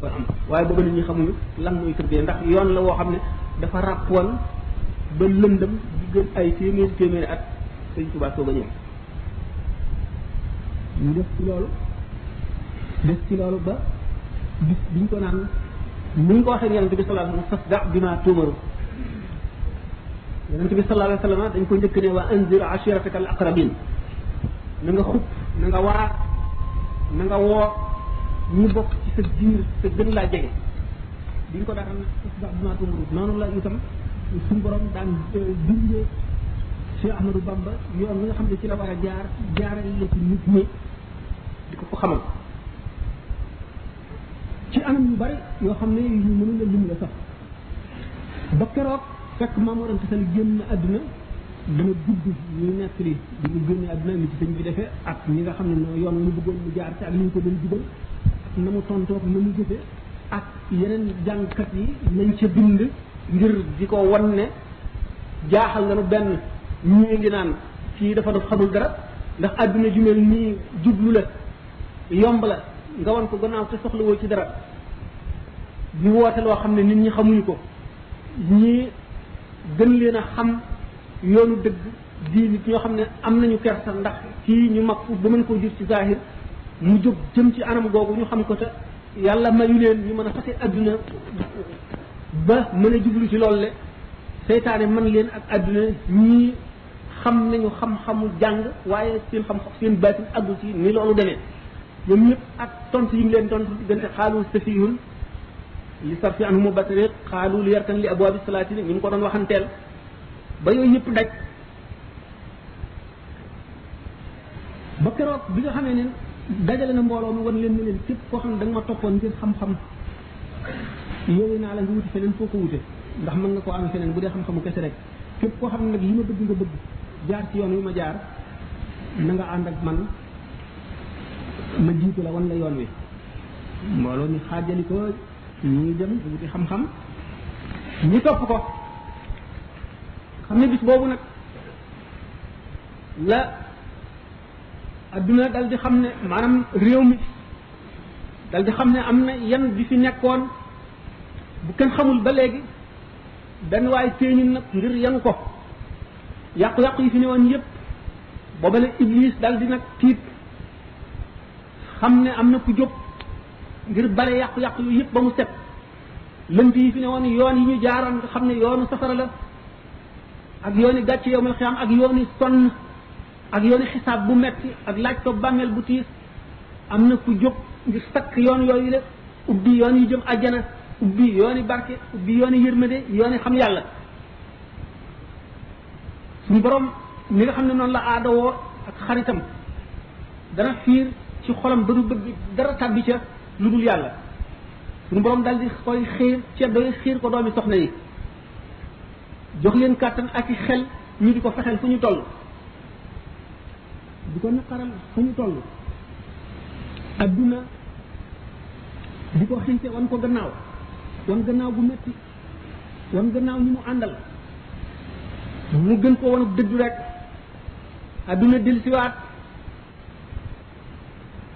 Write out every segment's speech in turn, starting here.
kon am waaye booba nit ñi xamuñu lan mooy tërbiyee ndax yoon la woo xam ne dafa ràpp woon ba lëndëm di gën ay téeméeri téeméeri at sëñ Tuubaa soog a ñëw ñu def ci loolu def ci loolu ba bis biñ ko naan ni ñu ko waxee yonent bi sallallahu alayhi wasallam fas da bi ma tuumaru yonente bi sallallahu alayhi wa sallam dañ ko njëkk ne wa anzir ashirataka al aqrabin na nga xub na nga waar na nga woo ñu bokk ci sa biir sa gën laa jege bi ñu ko daan isba bi maa tumuru noonu la itam suñu borom daan dundee Cheikh Ahmadou Bamba yoon bi nga xam ne ci la war a jaar jaarale la ci nit ñi di ko ko xamal ci anam yu bari yoo xam ne yu mënul a lim la sax ba keroog fekk maam waram te sali génn àdduna dana gudd ñu nekk li di ñu génne àdduna li ci sëñ bi defee ak ñi nga xam ne noo yoon mu bëggoon mu jaar ci ak li ñu ko doon jubal ak na mu tontoog na mu jëfe ak yeneen jàngkat yi lañ ca bind ngir di ko wan ne jaaxal na nu benn ñii ngi naan kii dafa dof xamul dara ndax àdduna ju mel nii jublu la yomb la nga won ko gannaaw te soxlawoo ci dara di woote loo xam ne nit ñi xamuñu ko ñii gën leen a xam yoonu dëgg di nit ñoo xam ne am nañu kersa ndax kii ñu mag ba mën koo jur ci zahir mu jóg jëm ci anam googu ñu xam ko te yàlla mayu leen ñu mën a fase adduna ba mën a jublu ci loolu le seytaane mën leen ak adduna ñii xam nañu xam-xamu jàng waaye seen xam seen baatin àggu ci ni loolu demee ñoom ñëpp ak tontu yi mu leen tontu diggante xaalu safihun li sarfi an humu basari xaalu li yarkan li abwaabi salaati ni mu ko doon waxanteel ba yooyu yëpp daj ba keroog bi nga xamee ne dajale na mbooloo mi wan leen ne leen képp koo xam ne da nga ma toppoon ngir xam-xam yooyu naa la nga wuti feneen foo ko wute ndax mën nga koo am feneen bu dee xam-xamu kese rek képp koo xam ne nag li ma bëgg nga bëgg jaar ci yoon wi ma jaar na nga ànd ak man ma jiitu la wan la yoon wi mbooloo ñu xaajali ko ñuy dem wuti xam-xam ñu topp ko xam ne bis boobu nag la adduna dal di xam ne maanaam réew mi dal di xam ne am na yan bi fi nekkoon bu kenn xamul ba léegi benn waay téeñin nag ngir yenu ko yàqu-yàqu yi fi ne woon yépp booba la iblis dal di nag tiit xam ne am na ku jóg ngir bale yàqu-yàqu yu yëpp ba mu set lënt yi fi ne woon yoon yi ñu jaaroon nga xam ne yoonu safara la ak yooni gàcce yow mal xiyaam ak yooni sonn ak yooni xisaab bu metti ak laaj ko bàmmeel bu tiis am na ku jóg ngir sakk yoon yooyu la ubbi yoon yu jëm àjjana ubbi yooni barke ubbi yooni yërmande yooni xam yàlla suñu borom mi nga xam ne noonu la aadawoo ak xaritam dana fiir ci xolam ba du bëgg dara tàbbi ca lu dul yàlla suñu borom dal di koy xiir ceddo yi xiir ko doomi soxna yi jox leen kàttan ak i xel ñu di ko fexeel fu ñu toll di ko naqaral fu ñu toll adduna di ko xinte wan ko gannaaw wan gannaaw bu metti wan gannaaw ñi mu àndal mu gën ko wanu dëddu rek adduna dellusiwaat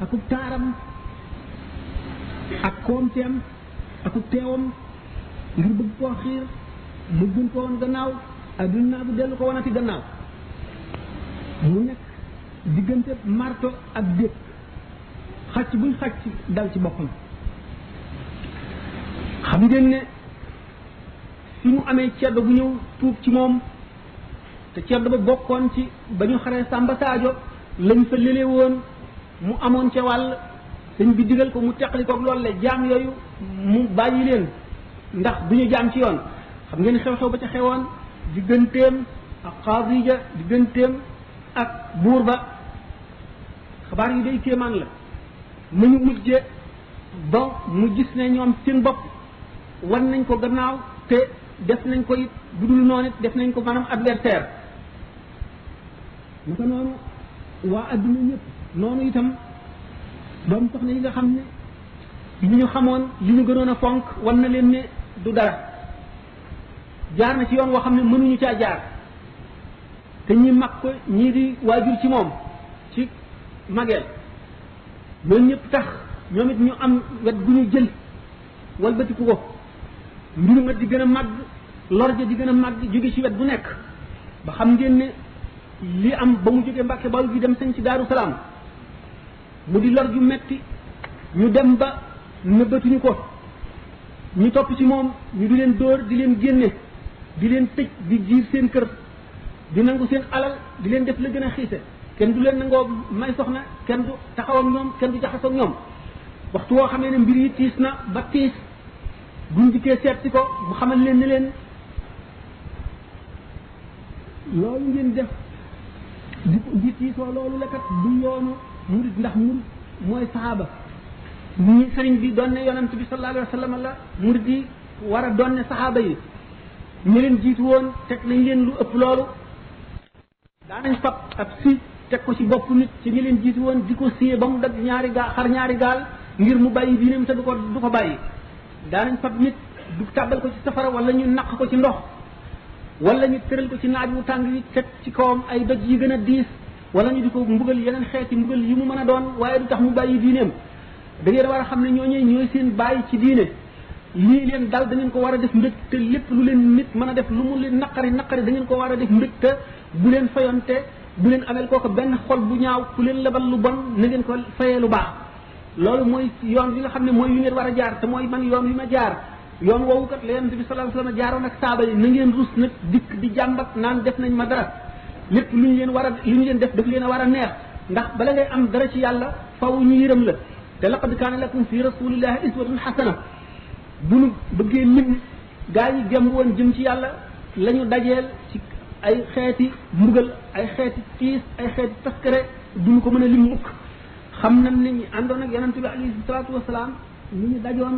akub taaram ak koomteem akub teewam ngir bëgg koo xiir mu gën ko woon gannaaw adduna bu dellu ko wanati gannaaw mu nekk diggante marto ak déet xacc buy xacc dal ci boppam xam ngeen ne fi mu amee ceddo bu ñëw tuub ci moom te ceddo ba bokkoon ci ba ñu xaree Samba Sadio lañ fa lële woon mu amoon ca wàll sëñ bi digal ko mu teqali koog loolu le jaam yooyu mu bàyyi leen ndax du ñu jaam ci yoon xam ngeen xew-xew ba ca xewoon digganteem ak xaadija digganteem ak buur ba xabaar yi day kéemaan la mu ñu mujje ba mu gis ne ñoom seen bopp wan nañ ko gannaaw te def nañ ko it bu dul noonu it def nañ ko maanaam adversaire naka noonu waa adduna ñëpp noonu itam doom soxna yi nga xam ne li ñu xamoon li ñu gënoon a fonk wan na leen ne du dara jaar na ci yoon woo xam ne mënuñu caa jaar te ñi mag ko ñii di waajur ci moom ci mageel loolu ñëpp tax ñoom it ñu am wet gu ñu jël walbatiku ko mbir ma di gën a màgg lor ja di gën a màgg jóge ci wet bu nekk ba xam ngeen ne li am ba mu jógee Mbàkke Bawol gi dem sañ ci Daaru Salaam mu di lor ju metti ñu dem ba nëbbatuñu ko ñu topp ci moom ñu di leen dóor di leen génne di leen tëj di jiir seen kër di nangu seen alal di leen def la gën a xiise kenn du leen nangoo may soxna kenn du taxaw ak ñoom kenn du jaxasoo ak ñoom waxtu woo xamee ne mbir yi tiis na ba tiis buñ dikkee seet si ko mu xamal leen ni leen loolu ngeen def di di tiisoo loolu la kat du yoonu murid ndax murid mooy saxaaba ñi sëriñ bi doon ne yonent bi sallallahu alayhi wa sallam la murid yi war a doon ne saxaaba yi ñu leen jiitu woon teg nañ leen lu ëpp loolu daanañ fab ab si teg ko ci bopp nit ci ñi leen jiitu woon di ko siyee ba mu dagg ñaari gaal xar ñaari gaal ngir mu bàyyi diineem te du ko du ko bàyyi daanañ fab nit du tàbbal ko ci safara wala ñu naq ko ci ndox wala ñu tëral ko ci naaj wu tàng yi teg ci kawam ay doj yi gën a diis wala ñu di ko mbugal yeneen xeeti mbugal yi mu mën a doon waaye du tax mu bàyyi diineem da ngeen war a xam ne ñooñee ñooy seen bàyyi ci diine lii leen dal da ngeen ko war a def mbég te lépp lu leen nit mën a def lu mu leen naqari naqari da ngeen ko war a def mbég te bu leen fayonte bu leen amel kooku benn xol bu ñaaw ku leen lebal lu bon na ngeen ko fayee lu baax loolu mooy yoon bi nga xam ne mooy yu ngeen war a jaar te mooy man yoon wi ma jaar yoon woowu kat la yonent bi sallallahu alayhi wasallam jaaroon ak saaba yi na ngeen rus nag dikk di jàmbat naan def nañ ma dara lépp lu ñu leen war a lu ñu leen def daf leen a war a neex ndax bala ngay am dara ci yàlla faw ñu yërëm la te laqad kaana lakum fi rasulillahi iswatun xasana bu nu bëggee nit gaa yi jëm woon jëm ci yàlla la ñu dajeel ci ay xeeti mbugal ay xeeti tiis ay xeeti taskare duñu ko mën a lim mukk xam nañ ne ñu àndoon ak yonente bi alayhi salaatu wasalaam ñu ñu dajoon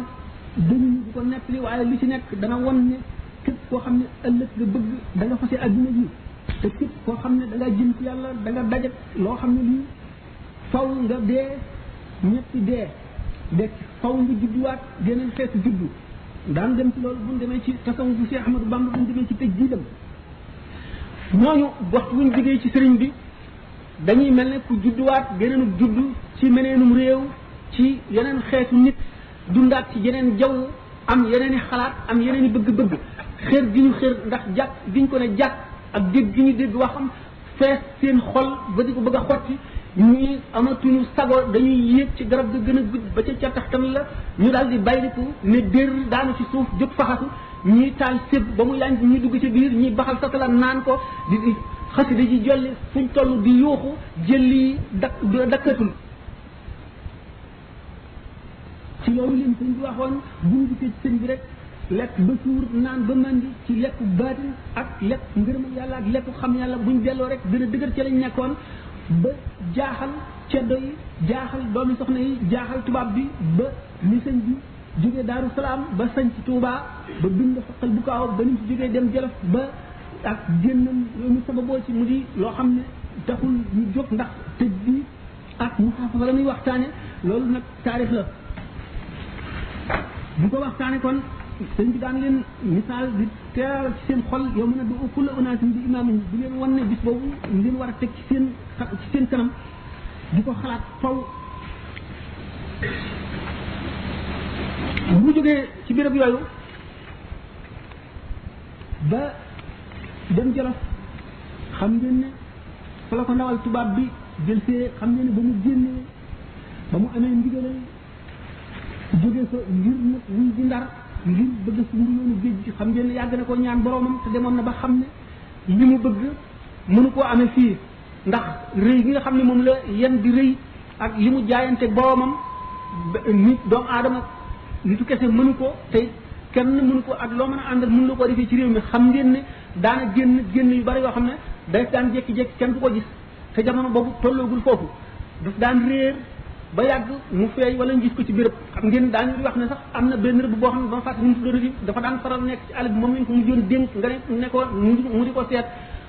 dañu di ko nettali waaye lu ci nekk dana won ne képp koo xam ne ëllëg nga bëgg da nga fase adduna ji te képp koo xam ne da nga jëm ci yàlla da nga daje loo xam ne lii faw nga dee ñetti dee dekk faw nga judduwaat geneen xeetu juddu daan dem ci loolu bu ñu demee ci tasawuf bu Cheikh Ahmadou Bamba bu ñu demee ci tëj jii dem ñooñu waxtu bu ñu jógee ci sëriñ bi dañuy mel ne ku judduwaat geneenu juddu ci meneenum réew ci yeneen xeetu nit dundaat ci yeneen jaww am yeneen i xalaat am yeneen i bëgg-bëgg xër gi ñu xër ndax jàkk gi ñu ko ne jàkk ak dégg gi ñu dégg waxam fees seen xol ba di ko bëgg a xotti ñii amatuñu sago dañuy yéeg ci garab ga gën a gudd ba ca ca tax tam la ñu daal di bayliku ne dér daanu ci suuf jóg faxasu ñii taal séb ba mu yànj ñi dugg ci biir ñii baxal satala naan ko di di xasida ji jolli fuñ toll di yuuxu jël yi dakk dakkatul ci loolu leen sëñ bi waxoon bu ñu dikkee ci sëñ bi rek lekk ba suur naan ba mandi ci lekku baatin ak lekk ngërëm yàlla ak lekku xam yàlla buñ delloo rek gën a dëgër ci lañ nekkoon ba jaaxal ceddo yi jaaxal doomi soxna yi jaaxal tubaab bi ba ni sëñ bi jógee daaru salaam ba sañ ci tuubaa ba bind xoqal bu kaaw ba ni ci jógee dem jolof ba ak génnam réew mi sababoo ci mu di loo xam ne taxul ñu jóg ndax tëj bi ak muhaasaba la muy waxtaane loolu nag taarix la bu ko waxtaane kon sëñ bi daan leen misaal di teeral ci seen xol yow mën a du kulla unaasin bi imaamin di leen wan ne bis boobu ngeen war a teg ci seen ci seen kanam di ko xalaat faw bu jógee ci béréb yooyu ba dem Jolof xam ngeen ne fa la ko ndawal tubaab bi jël see xam ne ne ba mu génnee ba mu amee ndigalal jóge fa ngir nag wuy di ndar ngir bëgg suñu yoonu géej gi xam ngeen ne yàgg na ko ñaan boromam te demoon na ba xam ne li mu bëgg mënu koo amee fii ndax rëy gi nga xam ne moom la yan di rëy ak li mu jaayante boromam nit doomu aadama nitu kese mënu ko te kenn mënu ko ak loo mën a àndal mënu la ko defee ci réew mi xam ngeen ne daana génn génn yu bari yoo xam ne day daan jékki-jékki kenn du ko gis te jamono boobu tolloogul foofu daf daan réer ba yàgg mu feeñ wala ñu gis ko ci béréb xam ngeen daañu di wax ne sax am na benn rëbb boo xam ne ba ma fàtte ñu tuddati dafa daan faral nekk ci àll bi moom lañ ko mujjoon dénk nga ne ne ko mu di ko seet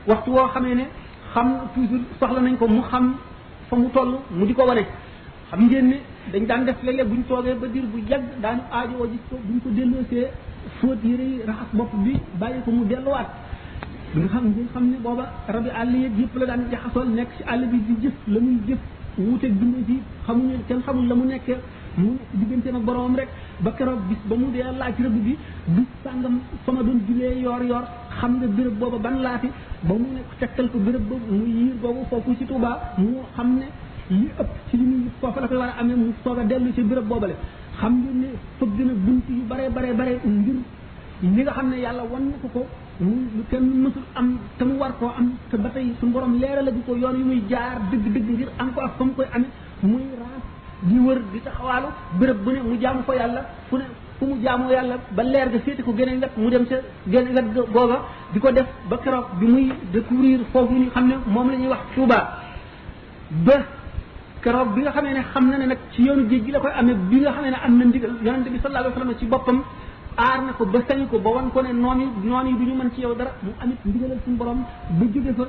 waxtu woo xamee ne xam toujours soxla nañ ko mu xam fa mu toll mu di ko wane xam ngeen ne dañ daan def léeg-léeg buñ toogee ba diir bu yàgg daan aajowoo gis ko buñ ko delloosee fóot yére yi raxas bopp bi bàyyi ko mu delluwaat bi nga xam nga xam ne booba rabi àll yeeg yëpp la daan jaxasool nekk ci àll bi di jëf la muy jëf wuuteeg dund ji xamuñu kenn xamul la mu nekkee mu diggante nag boroom rek ba keroog bis ba mu dee laaj rëbb bi bis sàngam fa ma doon julee yoor yoor xam nga béréb booba ban laati ba mu nekk tegtal ko béréb ba mu yiir boobu foofu ci Touba mu xam ne li ëpp ci li muy foofa la koy war a amee mu soog a dellu ci béréb boobale xam ngeen ne fëgg na bunt yu bare bare bare ngir li nga xam ne yàlla wan na ko ko mu lu kenn mësul am te mu war koo am te ba tey suñu borom leerala gi ko yoon yu muy jaar dëgg dëgg ngir am ko ak fa mu koy amee muy raas di wër di taxawaalu béréb bu ne mu jaamu ko yàlla fu ne fu mu jaamu yàlla ba leer ga féete ko geneen wet mu dem ca geneen wet googa di ko def ba keroog bi muy découvrir foofu ñu xam ne moom la ñuy wax Touba ba keroog bi nga xamee ne xam na ne nag ci yoonu géej gi la koy amee bi nga xamee ne am na ndigal yonente bi sallallahu alayhi wa sallam ci boppam aar na ko ba sañu ko ba wan ko ne noon yi noon yi du ñu mën ci yow dara mu amit ndigalal suñu borom ba jóge fa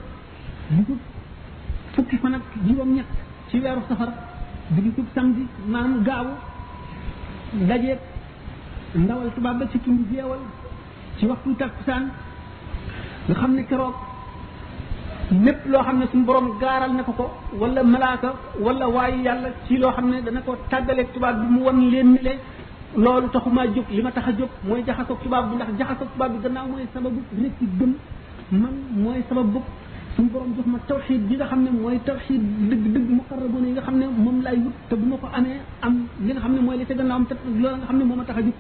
bisub fukki fan ak juróom-ñett ci weeru safar bisub samedi maanaam gaawu dajeeg ndawal tubaab ba ci tund jeewal ci waxtu takkusaan nga xam ne keroog lépp loo xam ne suñu borom gaaral na ko ko wala malaaka wala waayu yàlla ci loo xam ne dana ko tàggaleeg tubaab bi mu wan leen ni le loolu taxumaa jóg li ma tax a jóg mooy jaxasoog tubaab bi ndax jaxasoog tubaab bi gannaaw mooy sababu rek ci gëm man mooy sama bopp suñu borom jox ma tawxiid bi nga xam ne mooy tawxiid dëgg dëgg muqarraboon yi nga xam ne moom laay wut te bu ma ko amee am li nga xam ne mooy la ca gannaawam te loolu nga xam ne moom a tax a jóg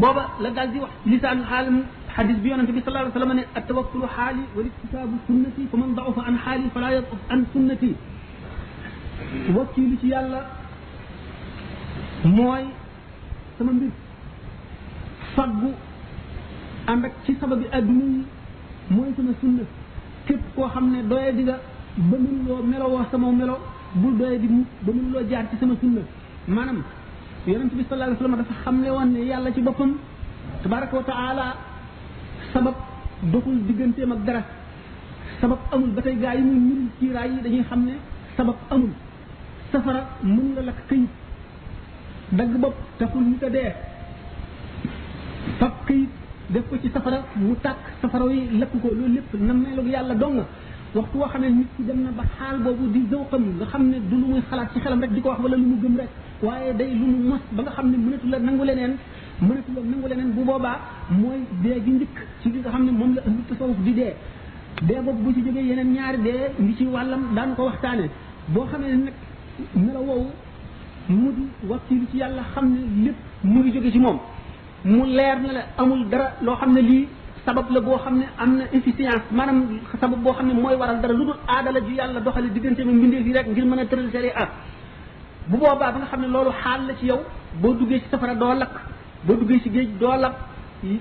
booba la daal di wax lisaan xaalam xadis bi yonente bi sallallahu alayhi wa sallam ne at tawakkulu xaali wal iktisaabu sunnati fa man dafa an xaali fala yaduf an sunnati wakkiilu ci yàlla mooy sama mbir faggu ànd ak ci sababi adduna yi mooy sama sunna képp koo xam ne doye di nga ba mënuloo melo woo sama melo bul doye di mu ba mënuloo jaar ci sama sunna maanaam yonent bi sallallahu alayhi wa sallam dafa xam ne woon ne yàlla ci boppam tabaraka wa taala sabab doxul digganteem ak dara sabab amul ba tey gaa yi muy ñun ciiraay yi dañuy xam ne sabab amul safara mën na lakk këyit dagg bopp taxul nit a dee fab këyit def ko ci safara mu tàkk safara yi lakk ko loolu lépp nammeelu yàlla dong waxtu woo xam ne nit ki dem na ba xaal boobu di zawqam nga xam ne du lu muy xalaat ci xelam rek di ko wax wala lu mu gëm rek waaye day lu mu mos ba nga xam ne mënatu la nangu leneen mënatu la nangu leneen bu boobaa mooy dee gi njëkk ci li nga xam ne moom la ëmb tasawuf di dee dee boobu bu ci jógee yeneen ñaari dee ngi ci wàllam daan ko waxtaane boo xamee ne nag melo woowu mu di wakkilu ci yàlla xam ne lépp mu ngi jóge ci moom mu leer na la amul dara loo xam ne lii sabab la boo xam ne am na efficience maanaam sabab boo xam ne mooy waral dara lu dul aada la ju yàlla doxale diggante ma mbindeef yi rek ngir mën a tëral sariya bu boobaa ba nga xam ne loolu xaal la ci yow boo duggee ci safara doo lakk boo duggee si géej doo lab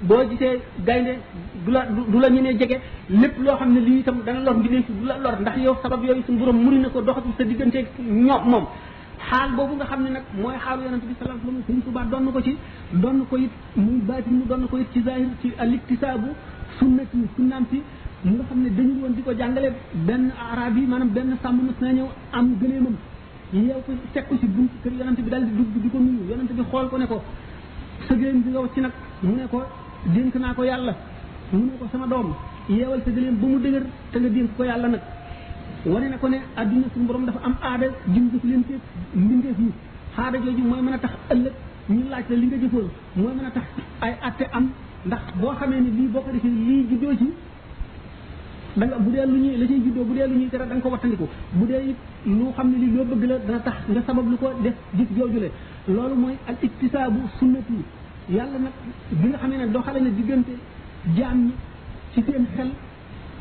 boo gisee gaynde du la du la ñenee jege lépp loo xam ne lii itam dana lor ngi fi du la lor ndax yow sabab yooyu suñu borom muri na ko doxatu sa digganteeg ñoom moom xaal boobu nga xam ne nag mooy xaalu yonent bi sallallahu alayhi wasallam Sëriñ Tuubaa doon na ko ci doon na ko it muy baati mu doon na ko it ci zahir ci al iktisaabu sunna ci sunnaam si mu nga xam ne dañu woon di ko jàngale benn arab yi maanaam benn sàmm mas na ñëw am gëleemam yeew ko teg ko ci bunt kër yonante bi daal di dugg di ko nuyu yonante bi xool ko ne ko sa gëléem bi nga wacc nag mu ne ko dénk naa ko yàlla mu ne ko sama doom yeewal sa gëléem ba mu dëgër te nga dénk ko yàlla nag wane na ko ne adduna suñu borom dafa am aada jëm def leen teeg mbindeef yi aada jooju mooy mën a tax ëllëg ñu laaj la li nga jëfoon mooy mën a tax ay atte am ndax boo xamee ne lii boo ko defee lii juddoo ci da nga bu dee lu ñuy la ciy juddoo bu dee lu ñuy tere da nga ko wattandiku bu dee it lu xam ne li loo bëgg la dana tax nga sabab lu ko def gis joojule loolu mooy al iktisaabu sunnati yàlla nag bi nga xamee ne doxale na diggante jaam ñi ci seen xel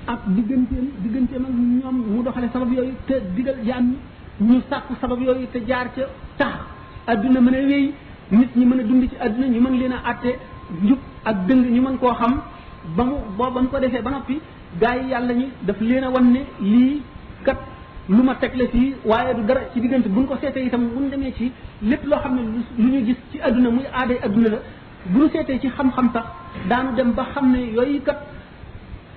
ak digganteem digganteem ak ñoom mu doxale sabab yooyu te digal jaam ñi ñu sàkku sabab yooyu te jaar ca tax adduna mën a wéy nit ñi mën a dund ci adduna ñu mën leen a atte njub ak dëng ñu mën koo xam ba mu boo ba mu ko defee ba noppi gaa yi yàlla ñi daf leen a wan ne lii kat lu ma teg la fii waaye du dara ci diggante buñ ko seetee itam buñ demee ci lépp loo xam ne lu ñu gis ci àdduna muy aaday àdduna la bu ñu seetee ci xam-xam sax daanu dem ba xam ne yooyu kat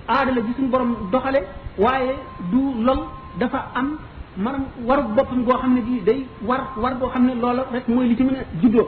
aada la ji suñu borom doxale waaye du lol dafa am maanaam waru boppam goo xam ne bii day war war goo xam ne loola rek mooy li ci mën a juddoo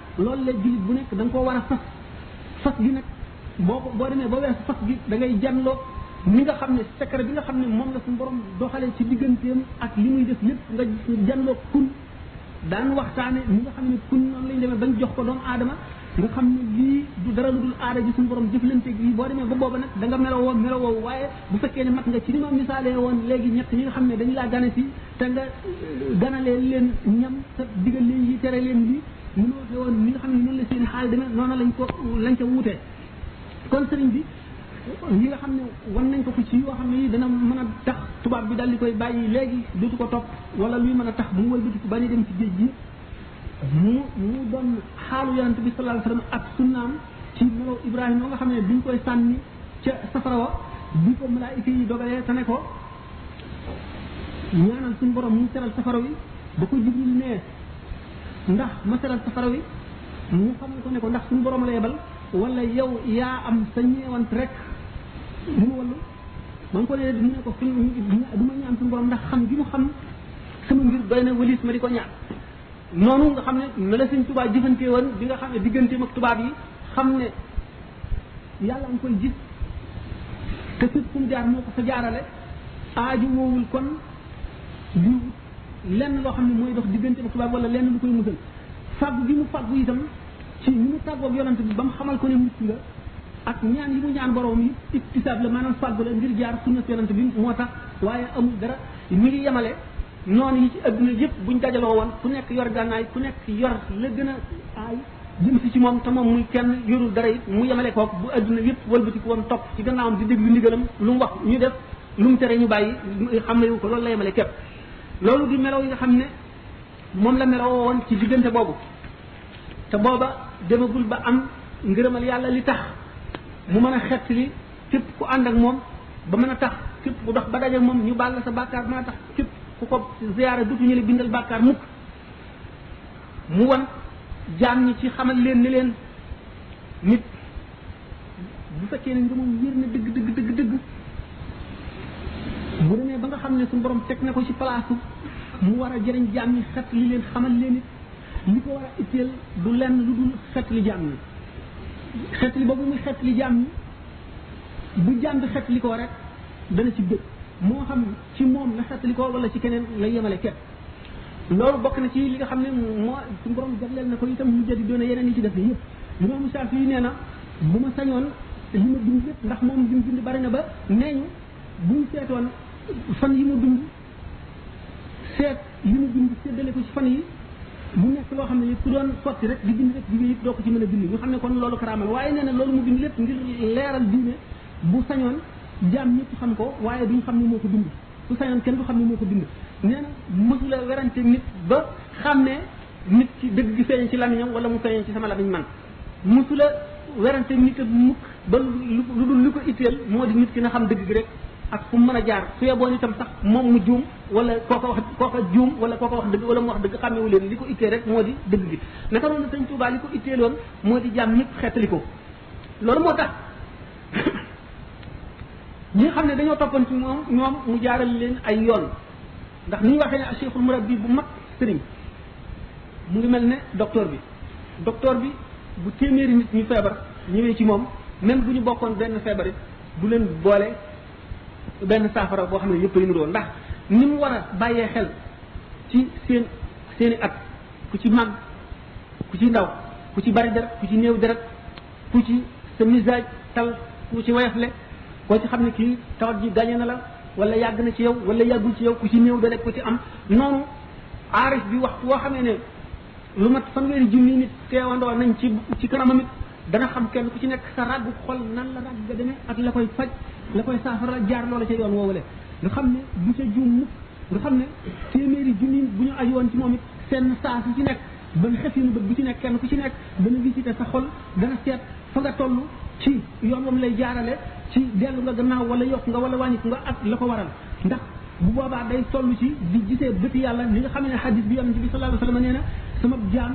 loolu la jullit bu nekk da nga koo war a fas fas gi nag boo ko boo demee ba wees fas gi da ngay janloo mi nga xam ne secret bi nga xam ne moom la suñu borom doxalee ci digganteem ak li muy def lépp nga janloo kun daan waxtaane mi nga xam ne kun noonu lañ demee bañ jox ko doomu aadama nga xam ne lii du dara lu dul aada ji suñu borom jëflante gi boo demee ba booba nag da nga meloo woon meloo woowu waaye bu fekkee ne mat nga ci ni ma misaalee woon léegi ñett ñi nga xam ne dañu laa gane si te nga euh, ganalee leen ñam sa digal leen yi tere leen bi mu noote woon ni nga xam ne noonu la seen xaal demee noonu lañ ko lañ ca wuutee kon sëriñ bi yi nga xam ne wan nañ ko ko ci yoo xam ne yi dana mën a tax tubaab bi daal di koy bàyyi léegi dootu ko topp wala luy mën a tax mu wëlbati ko bañ a dem ci géej gi mu mu doon xaalu yonent bi sallallahu alayhi wasallam ak sunnaam ci melo Ibrahima nga xam ne biñ koy sànni ca safara wa bi ko malaayika yi dogalee te ne ko ñaanal suñu borom mu seral safara wi ba ko jibril nee ndax ma seral safara wi mu xam ko ne ko ndax suñu borom la yebal wala yow yaa am sa ñeewant rek mu ne wala ma ngi ko nee mu ne ko fi du ma ñaan suñu borom ndax xam gi mu xam sama mbir doy na walis ma di ko ñaan noonu nga xam ne na la sëñ tubaab jëfante woon bi nga xam ne diggante mag tubaab yi xam ne yàlla nga koy gis te fépp fu mu jaar moo ko fa jaarale aaju woowul kon di lenn loo xam ne mooy dox diggante ba tubaab wala lenn lu koy musal fàggu gi mu fàggu itam ci ni mu tàggoog yonent bi ba mu xamal ko ne nit nga ak ñaan yi mu ñaan borom yi iktisaab la maanaam fàggu la ngir jaar sunna yonent bi moo tax waaye amul dara ñu ngi yemale noonu yi ci adduna yëpp buñ dajaloo woon ku nekk yor gànnaay ku nekk yor la gën a aay jëm si ci moom te moom muy kenn yorul dara it mu yemale koog bu adduna yëpp walbatiku woon topp ci gannaawam di déglu ndigalam lu mu wax ñu def lu mu tere ñu bàyyi xam ne ko loolu la yemale képp loolu di melaw yi nga xam ne moom la meloo woon ci diggante boobu te booba demagul ba am ngërëmal yàlla li tax mu mën a xett li képp ku ànd ak moom ba mën a tax képp ku dox ba daje moom ñu baal la sa bàkkaar mën a tax képp ku ko ziyaara dutuñu la bindal bàkkaar mukk mu won jaam ñi ci xamal leen ni leen nit bu fekkee ne ngëmam wér na dëgg dëgg dëgg dëgg bu demee ba nga xam ne suñu borom teg na ko ci palaasu mu war a jëriñ jaam ñi xet li leen xamal leen it li ko war a itteel du lenn lu dul xet li jaam ñi xet li boobu muy xet li jaam ñi bu jaam bi xet li ko rek dana ci bëgg moo xam ci moom la xet li ko wala ci keneen la yemale képp loolu bokk na ci li nga xam ne moo suñu borom jagleel na ko itam mu jëdi doona yeneen yi ci def yëpp imaamu Saafi yi nee na bu ma sañoon li ma dund lépp ndax moom li mu dund bari na ba nee ñu buñ seetoon fan yi mu dund seet li mu dund séddale ko ci fan yi mu nekk loo xam ne ku doon sotti rek di bind rek di wéy doo ko ci mën a bind ñu xam ne kon loolu karaamal waaye nee na loolu mu bind lépp ngir leeral diine bu sañoon jaam ñëpp xam ko waaye duñ xam ne moo ko bind su sañoon kenn du xam ne moo ko bind nee na mësu la werante nit ba xam ne nit ci dëgg gi feeñ ci lamiñam wala mu feeñ ci sama lamiñ man mësu la werante nit ak mukk ba lu dul li ko itteel moo di nit ki na xam dëgg gi rek ak fu mu mën a jaar su yeboon itam sax moom mu juum wala kooka wax kooka juum wala kooka wax dëgg wala mu wax dëgg xàmmewu leen li ko ittee rek moo di dëgg gi naka noonu sëñ Tuubaa li ko itteeloon moo di jàmm ñëpp xeetali ko loolu moo tax ñi xam ne dañoo toppoon ci moom ñoom mu jaaral leen ay yoon ndax ni ñu waxee ne cheikhul murabbi bu mag sëriñ mu ngi mel ne docteur bi docteur bi bu téeméeri nit ñu feebar ñëwee ci moom même bu ñu bokkoon benn feebar it du leen boole benn saafara boo xam ne yëpp ñu doon ndax ni mu war a bàyyee xel ci seen seeni at ku ci mag ku ci ndaw ku ci bari deret ku ci néew deret ku ci sa misaaj tal ku ci woyofle koo ci xam ne kii tawat ji gañe na la wala yàgg na ci yow wala yàggul ci yow ku ci néew doole ku ci am noonu aarif bi waxtu woo xamee ne lu mat fanweeri junni nit teewandoo nañ ci ci kanamam it dana xam kenn ku ci nekk sa ràggu xol nan la ràgg ga demee ak la koy faj la koy saafara jaar loola ca yoon woowule nga xam ne du ca juum mukk nga xam ne téeméeri junni bu ñu aju woon ci moom it seen saa su ci nekk ba xef yi nu bët bu ci nekk kenn ku ci nekk dana visité sa xol dana seet fa nga toll ci yoon moom lay jaarale ci dellu nga gannaaw wala yokk nga wala wàññiku nga ak la ko waral ndax bu boobaa day toll ci di gisee bëti yàlla li nga xam ne xadis bi yonente bi sallallahu alayhi wa sallam nee na sama jaam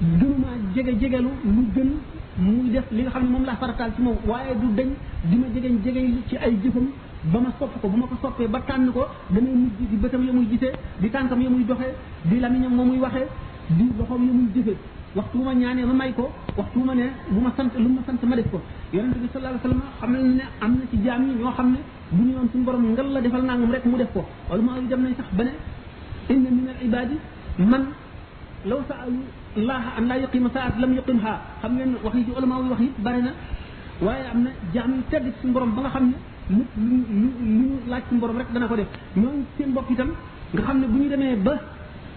gënuma jege jegelu lu gën muy def li nga xam ne moom laa farataal ci moom waaye du deñ di ma jegeñ jegeñ ci ay jëfam ba ma sopp ko bu ma ko soppee ba tànn ko damay mujj di bëtam ya muy gisee di tànkam ya muy doxee di lamiñam ma muy waxee di loxoom ya muy jëfee waxtu ma ñaanee ma may ko waxtu ma ne bu ma sant lu ma sant ma def ko yonente bi sallallahu alayhi wasallam xam nañ ne am na ci jaam yi ñoo xam ne bu ñu yoon suñu borom ngal la defal nangam rek mu def ko wala ma dem nañ sax ba ne inna min al ibadi man law saalu laaha an laa yuqima saat lam yuqimha xam ngeen wax yi ci ulama yi wax yi bari na waaye am na jaam yu tedd ci borom ba nga xam ne lu lu lu ñu laaj suñu borom rek dana ko def ñooñu seen bopp itam nga xam ne bu ñu demee ba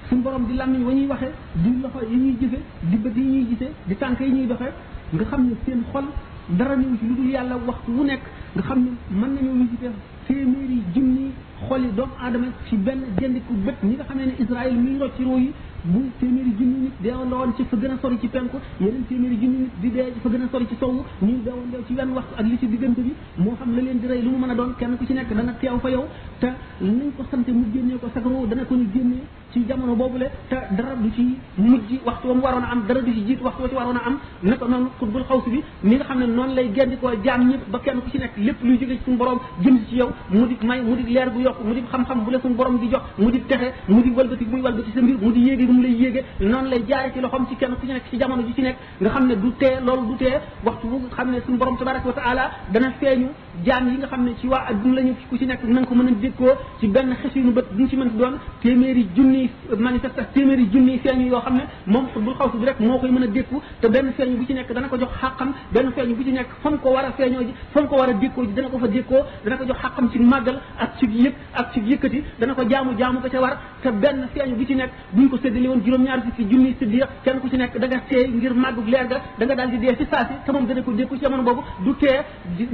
suñu borom di làmmiñ wa ñuy waxee di loxo yi ñuy jëfe di bët yi ñuy gisee di tànk yi ñuy doxee nga xam ne seen xol dara ñëw ci lu dul yàlla waxtu wu nekk nga xam ne mën nañoo visiter téeméeri junni xoli doomu aadama ci benn jëndiku bët ñi nga xamee ne Israël mi rocc roo yi bu téeméeri junni nit deewandoo woon ci fa gën a sori ci penku yeneen téeméeri junni nit di dee fa gën a sori ci sowu ñu deewandoo ci wenn waxtu ak li ci diggante bi moo xam la leen di rey lu mu mën a doon kenn ku ci nekk dana teew fa yow te nañ ko sante mu génnee ko sagaru dana ko ñu génnee ci jamono boobu le te dara du ci mujj waxtu mu waroon a am dara du ci jiit waxtu wa ci waroon a am naka noonu xutbul xawsi bi mi nga xam ne noonu lay génn koo jaam ñëpp ba kenn ku ci nekk lépp luy jóge ci suñu borom jëm ci yow mu di may mu di leer bu yokk mu di xam-xam bu la suñu borom di jox mu di texe mu di walbati muy walbati sa mbir mu di yéege bu mu lay yéege noonu lay jaare ci loxoom ci kenn ku ci nekk ci jamono ji ci nekk nga xam ne du tee loolu du tee waxtu bu xam ne suñu borom tabaraka wa taala dana feeñu jaam yi nga xam ne ci waa adduna lañu ku ci nekk na nga ko mën a dékkoo ci benn xes yu nu bët duñ ci mën doon téeméeri junni manifestation téeméeri junni feeñu yoo xam ne moom bul xaw si bi rek moo koy mën a dékku te benn feeñu bu ci nekk dana ko jox xàqam benn feeñu bu ci nekk fa mu ko war a feeñoo ji fa mu ko war a dékkoo ji dana ko fa dékkoo dana ko jox xàqam ci màggal ak ci yëg ak ci yëkkati dana ko jaamu jaamu ko ca war te benn feeñu bu ci nekk buñ ko séddale woon juróom-ñaar fukki junni si biir kenn ku ci nekk da nga seey ngir màggug leer ga da nga daal di dee ci saa si te moom dana ko dékku ci jamono boobu du tee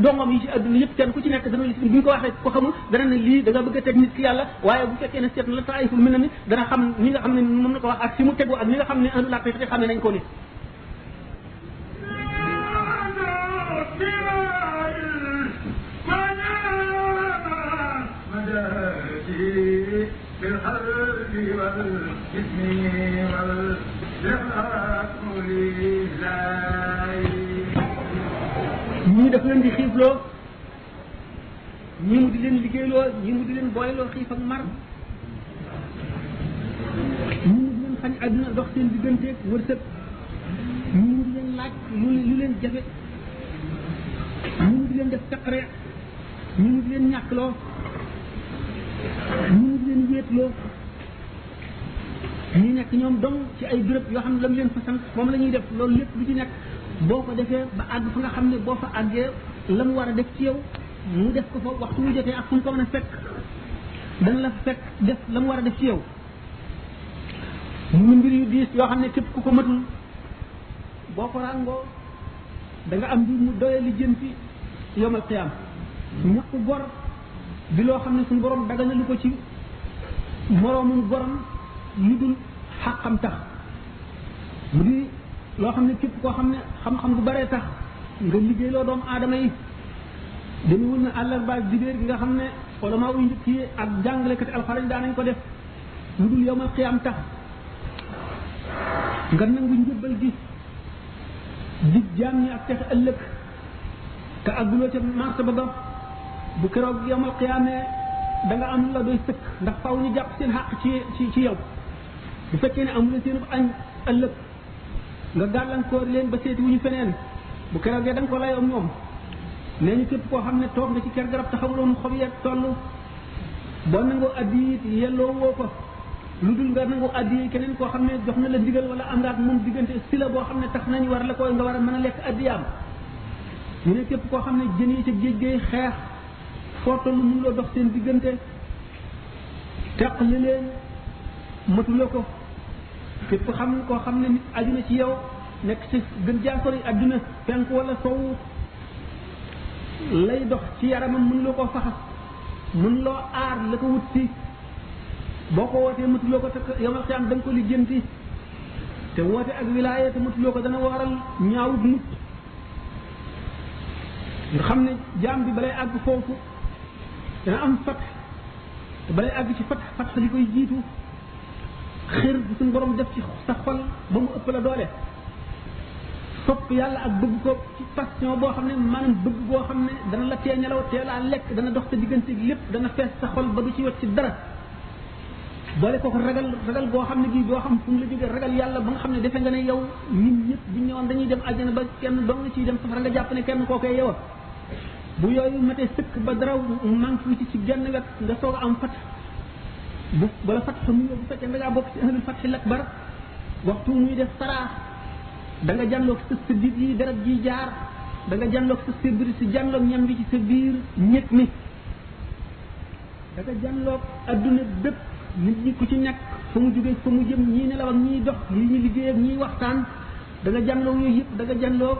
dongom yi ci àdduna yëpp kenn ku ci nekk dana bu ñu ko waxee ko xamul dana ne lii da nga bëgg a teg nit ki yàlla waaye bu fekkee ne seet na la taayiful mel na ni dana xam ni nga xam ne moom la ko wax ak fi mu tegu ak ni nga xam ne ahlu làq yi xamee nañ ko ni ñii daf leen di xiifloo ñii mu di leen liggéeyloo ñii mu di leen booyloo xiif ak mar ñii mu di leen xañ àdduna dox seen digganteeg wërsëg ñii mu di leen laaj lu leen jafe ñii mu di leen def taqare ñu ngi leen ñàkkloo ñu ngi leen wéetloo ñu nekk ñoom dong ci ay béréb yoo xam ne lam leen fa sant moom la ñuy def loolu lépp lu ci nekk boo ko defee ba àgg fa nga xam ne boo fa àggee la mu war a def ci yow mu def ko fa waxtu mu jotee ak fu mu ko mën a fekk dana la fekk def la mu war a def ci yow mu mbir yu diis yoo xam ne képp ku ko matul boo ko ràngoo da nga am mbir mu doye li jëm ci yomal xiyaam ñaqu gor di loo xam ne suñu borom dagana lu ko ci moroomum gorom lu dul xàqam tax mu di loo xam ne képp koo xam ne xam-xam bu baree tax nga liggéey loo doomu aadama yi dañu wul ne àllarba dibéer gi nga xam ne ulama yu njëkk yi ak jàngalekat alxuraan daan nañ ko def lu dul yomal xiyaam tax nga nangu njëbbal gi dig jaam ñi ak texe ëllëg te àgguloo ca martaba ba bu keroog yomal xiyaamee da nga am la doy sëkk ndax faw ñu jàpp seen xàq ci ci ci yow bu fekkee ne amul seen añ ëllëg nga gàllankoor leen ba seeti wu ñu feneen bu keroogee da nga ko layoo ñoom nee ñu képp koo xam ne toog nga ci ker garab te xamuloon xob yeeg toll boo nangoo addi it yelloo woo ko lu dul nga nangu addiya keneen koo xam ne jox na la ndigal wala am nga ak moom diggante si la boo xam ne tax nañu war la ko nga war a mën a lekk addiyaam ñu ne képp koo xam ne jën yi ca géej géej xeex foo toll mun loo dox seen diggante teq li leen matuloo ko képp xam koo xam ne nit aju na ci yow nekk ci gën jaa sori adduna fenk wala sow lay dox ci yaramam mun loo koo faxas mun loo aar la ko wut si boo ko wootee matuloo ko takk yomal xiyaam da nga ko lijjanti te woote ak wilaaya te matuloo ko dana waral ñaawut mut nga xam ne jaam bi balay àgg foofu dana am fat te balay àgg ci fat fat li koy jiitu xër bu suñu borom def ci sa xol ba mu ëpp la doole sopp yàlla ak bëgg ko ci passion boo xam ne maanaam bëgg boo xam ne dana la tee nelaw tee laa lekk dana dox sa diggante lépp dana fees sa xol ba du ci wet ci dara boole ko ragal ragal boo xam ne gii doo xam fu mu la jógee ragal yàlla ba nga xam ne defe nga ne yow nit ñëpp bu ñëwoon dañuy dem àjjana ba kenn dong ciy dem safara nga jàpp ne kenn koo koy yow bu yooyu matee sëkk ba dara manque wu ci ci genn wet nga soog a am fat bu bala fat xam nga bu fekkee da ngaa bokk ci ahlul fathi lakbar waxtu muy def saraax da nga jàlloog sa sa biir yi deret ji jaar da nga jàlloog sa sa biir si jàlloog ñam bi ci sa biir ñëg mi da nga jàlloog adduna bépp nit ñi ku ci nekk fa mu jógee fa mu jëm ñii nelaw ak ñii dox ñii ñu liggéey ak ñii waxtaan da nga jàlloog yooyu yëpp da nga jàlloog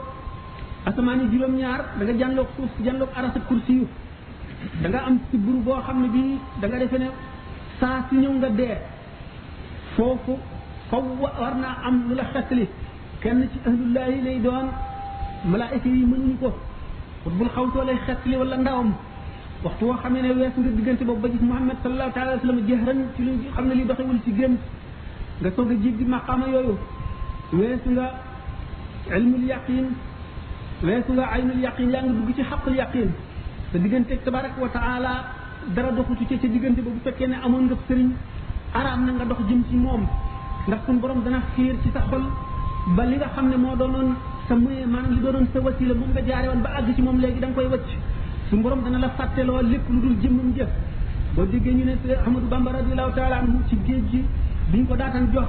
asamaan yi juróom-ñaar da nga jànloog suuf si jànloog aras ak kursi yu da nga am si buru boo xam ne bii da nga defee ne saa si ñëw nga dee foofu faw war naa am lu la xettali kenn ci ahlullahi lay doon malaayika yi mënuñu ko xutbul xawtoo lay xettali wala ndawam waxtu woo xam ne weesu nga diggante boobu ba gis Muhammad sallallahu taala wa sallam jëxran ci lu xam ne li doxewul ci gën nga soog a jéggi maqaama yooyu weesu nga ilmul yaqin weesu nga aynul yaqin yaa ngi dugg ci xaqul yaqin sa diggante tabaraka wa taala dara doxutu ci sa diggante ba bu fekkee ne amoon nga sëriñ araam na nga dox jëm ci moom ndax suñu borom dana xiir ci sa xol ba li nga xam ne moo doonoon sa moyen maanaam li doonoon sa wasila moom nga jaare woon ba àgg ci moom léegi da nga koy wëcc suñu borom dana la fàtteloo lépp lu dul jëmmam jëf boo déggee ñu ne Ahmadou Bamba radiyallahu taala anhu ci géej gi biñ ko daataan jox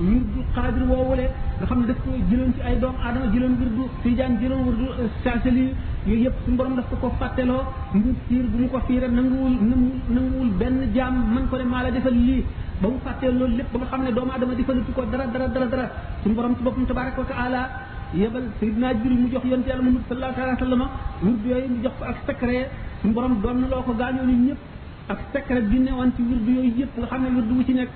wirdu xaadir woowule nga xam ne daf ko jëloon ci ay doomu aadama jëloon wirdu tijaan jëloon wirdu saasali yooyu yëpp suñu borom daf ko ko fàtteloo ngir fiir bu mu ko fiire nanguwul nanguwul benn jaam man ko ne maa la defal lii ba mu fàttee loolu lépp ba nga xam ne doomu aadama defalatu ko dara dara dara dara suñu borom ci boppam tabaraka wa taala yebal sayidina jibril mu jox yonte yàlla muhammad sallallahu alayhi wa sallam wird yooyu mu jox ko ak secret suñu borom doon na loo ko gaañoo ni ñëpp ak secret bi newoon ci wirdu yooyu yëpp nga xam ne wirdu wu ci nekk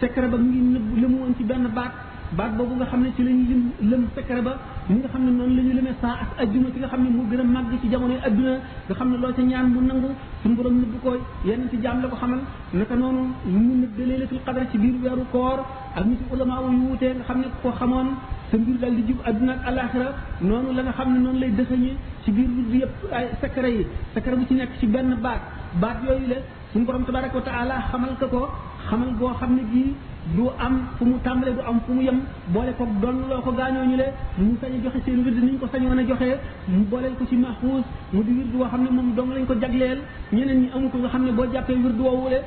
secret ba mu ngi nëbb lëmu woon ci benn baat baat boobu nga xam ne ci la ñu lim lëm secret ba mi nga xam ne noonu la ñu limee saa ak ajjuma ci nga xam ne moo gën a màgg ci jamonoy adduna nga xam ne loo ca ñaan mu nangu suñu borom nëbb ko yenn ci jaam la ko xamal naka noonu mu nëbb laylatul qadar ci biir weeru koor ak nit ulama yu wuutee nga xam ne ko xamoon sa mbir daal di jub adduna ak alaxira noonu la nga xam ne noonu lay dëxëñe ci biir lu yëpp ay secret yi secret bu ci nekk ci benn baat baat yooyu la suñu borom tabaraka wa taala xamal ko ko xamal boo xam ne gii du am fu mu tàmbalee du am fu mu yem boole ko doon loo ko gaañoo ñu le mu sañ a joxe seen wird ni ñu ko sañoon a joxee mu booleel ko ci mahfuus mu di wird boo xam ne moom dong lañ ko jagleel ñeneen ñi amu ko nga xam ne boo jàppee wird woowule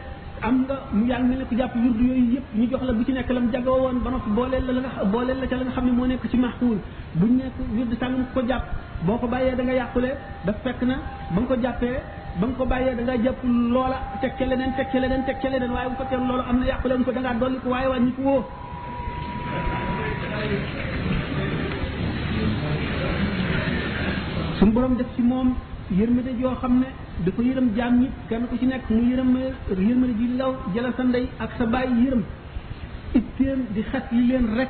am nga mu yaa ngi ne ko jàpp wird yooyu yëpp ñu jox la bu ci nekk lam jagoo woon ba noppi booleel la la nga booleel la ca la nga xam ne moo nekk ci mahfuus buñ nekk wird sàngam ko jàpp boo ko bàyyee da nga yàqule daf fekk na ba nga ko jàppee ba nga ko bàyyee da ngaa jàpp loola teg ca leneen teg ca leneen teg ca leneen waaye bu fekkee loolu am na yàqu leen ko da ngaa dolli ko waaye wàññi ko woo suñu borom def ci moom yërmande joo xam ne dafa yërëm jaam ñi kenn ku ci nekk mu yërëm yërmande ji law jëla sa ndey ak sa baay yërëm itteem di xat li leen rek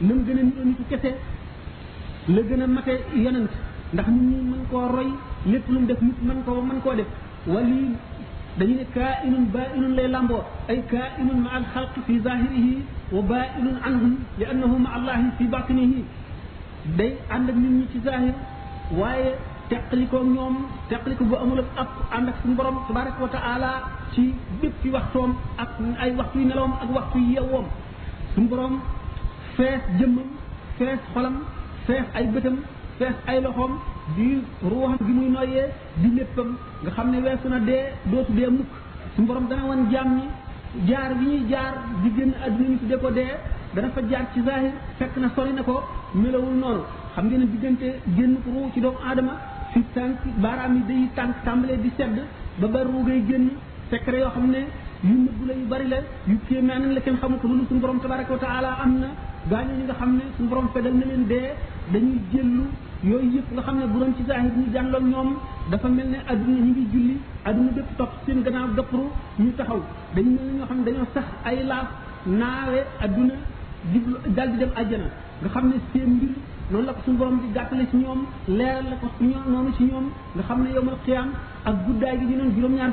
na mu gën a niroo nitu kese la gën a mate yonent ndax nit ñi mën koo roy lépp lu mu def nit mën koo mën koo def wali dañu ne kaa inun baa inun lay lamboo ay kaa inun ma al xalq fi zahirihi wa baa inun anhum li annahu ma allahi fi batinihi day ànd ak nit ñi ci zahir waaye teqalikoo ñoom teqaliko bu amul ak ab ànd ak suñu borom tabaraka wa taala ci bépp ci waxtoom ak ay waxtu yu nelawam ak waxtu yi yeewoom suñu borom fees jëmmam fees xolam fees ay bëtam fees ay loxoom di ruuxam gi muy noyyee di léppam nga xam ne weesu na dee dootu dee mukk suñu borom dana wan jaam ñi jaar bi ñuy jaar di génn àdduna ñu tuddee ko dee dana fa jaar ci zahir fekk na sori na ko melawul noonu xam ngeen ne diggante génn ko ruu ci doomu aadama fi tànk baaraam yi day tànk tàmbalee di sedd ba ba ruu ngay génn secret yoo xam ne yu nëbbu la yu bari la yu kéemaanan la kenn xamu ko loolu suñu borom tabaraka wa taala am na gaañoo ñi nga xam ne suñu borom fedal na leen dee dañuy jëllu yooyu yëpp nga xam ne bu doon ci zahir ñu jànloon ñoom dafa mel ne adduna ñu ngi julli adduna bépp topp seen gannaaw dëppru ñu taxaw dañu mel ne ñoo xam ne dañoo sax ay laaf naawe adduna jublu dal di dem àjjana nga xam ne seen mbir noonu la ko suñu borom di gàttale ci ñoom leeral la ko ci ñoom noonu ci ñoom nga xam ne yowmal xiyaam ak guddaay gi ñu noon juróom-ñaar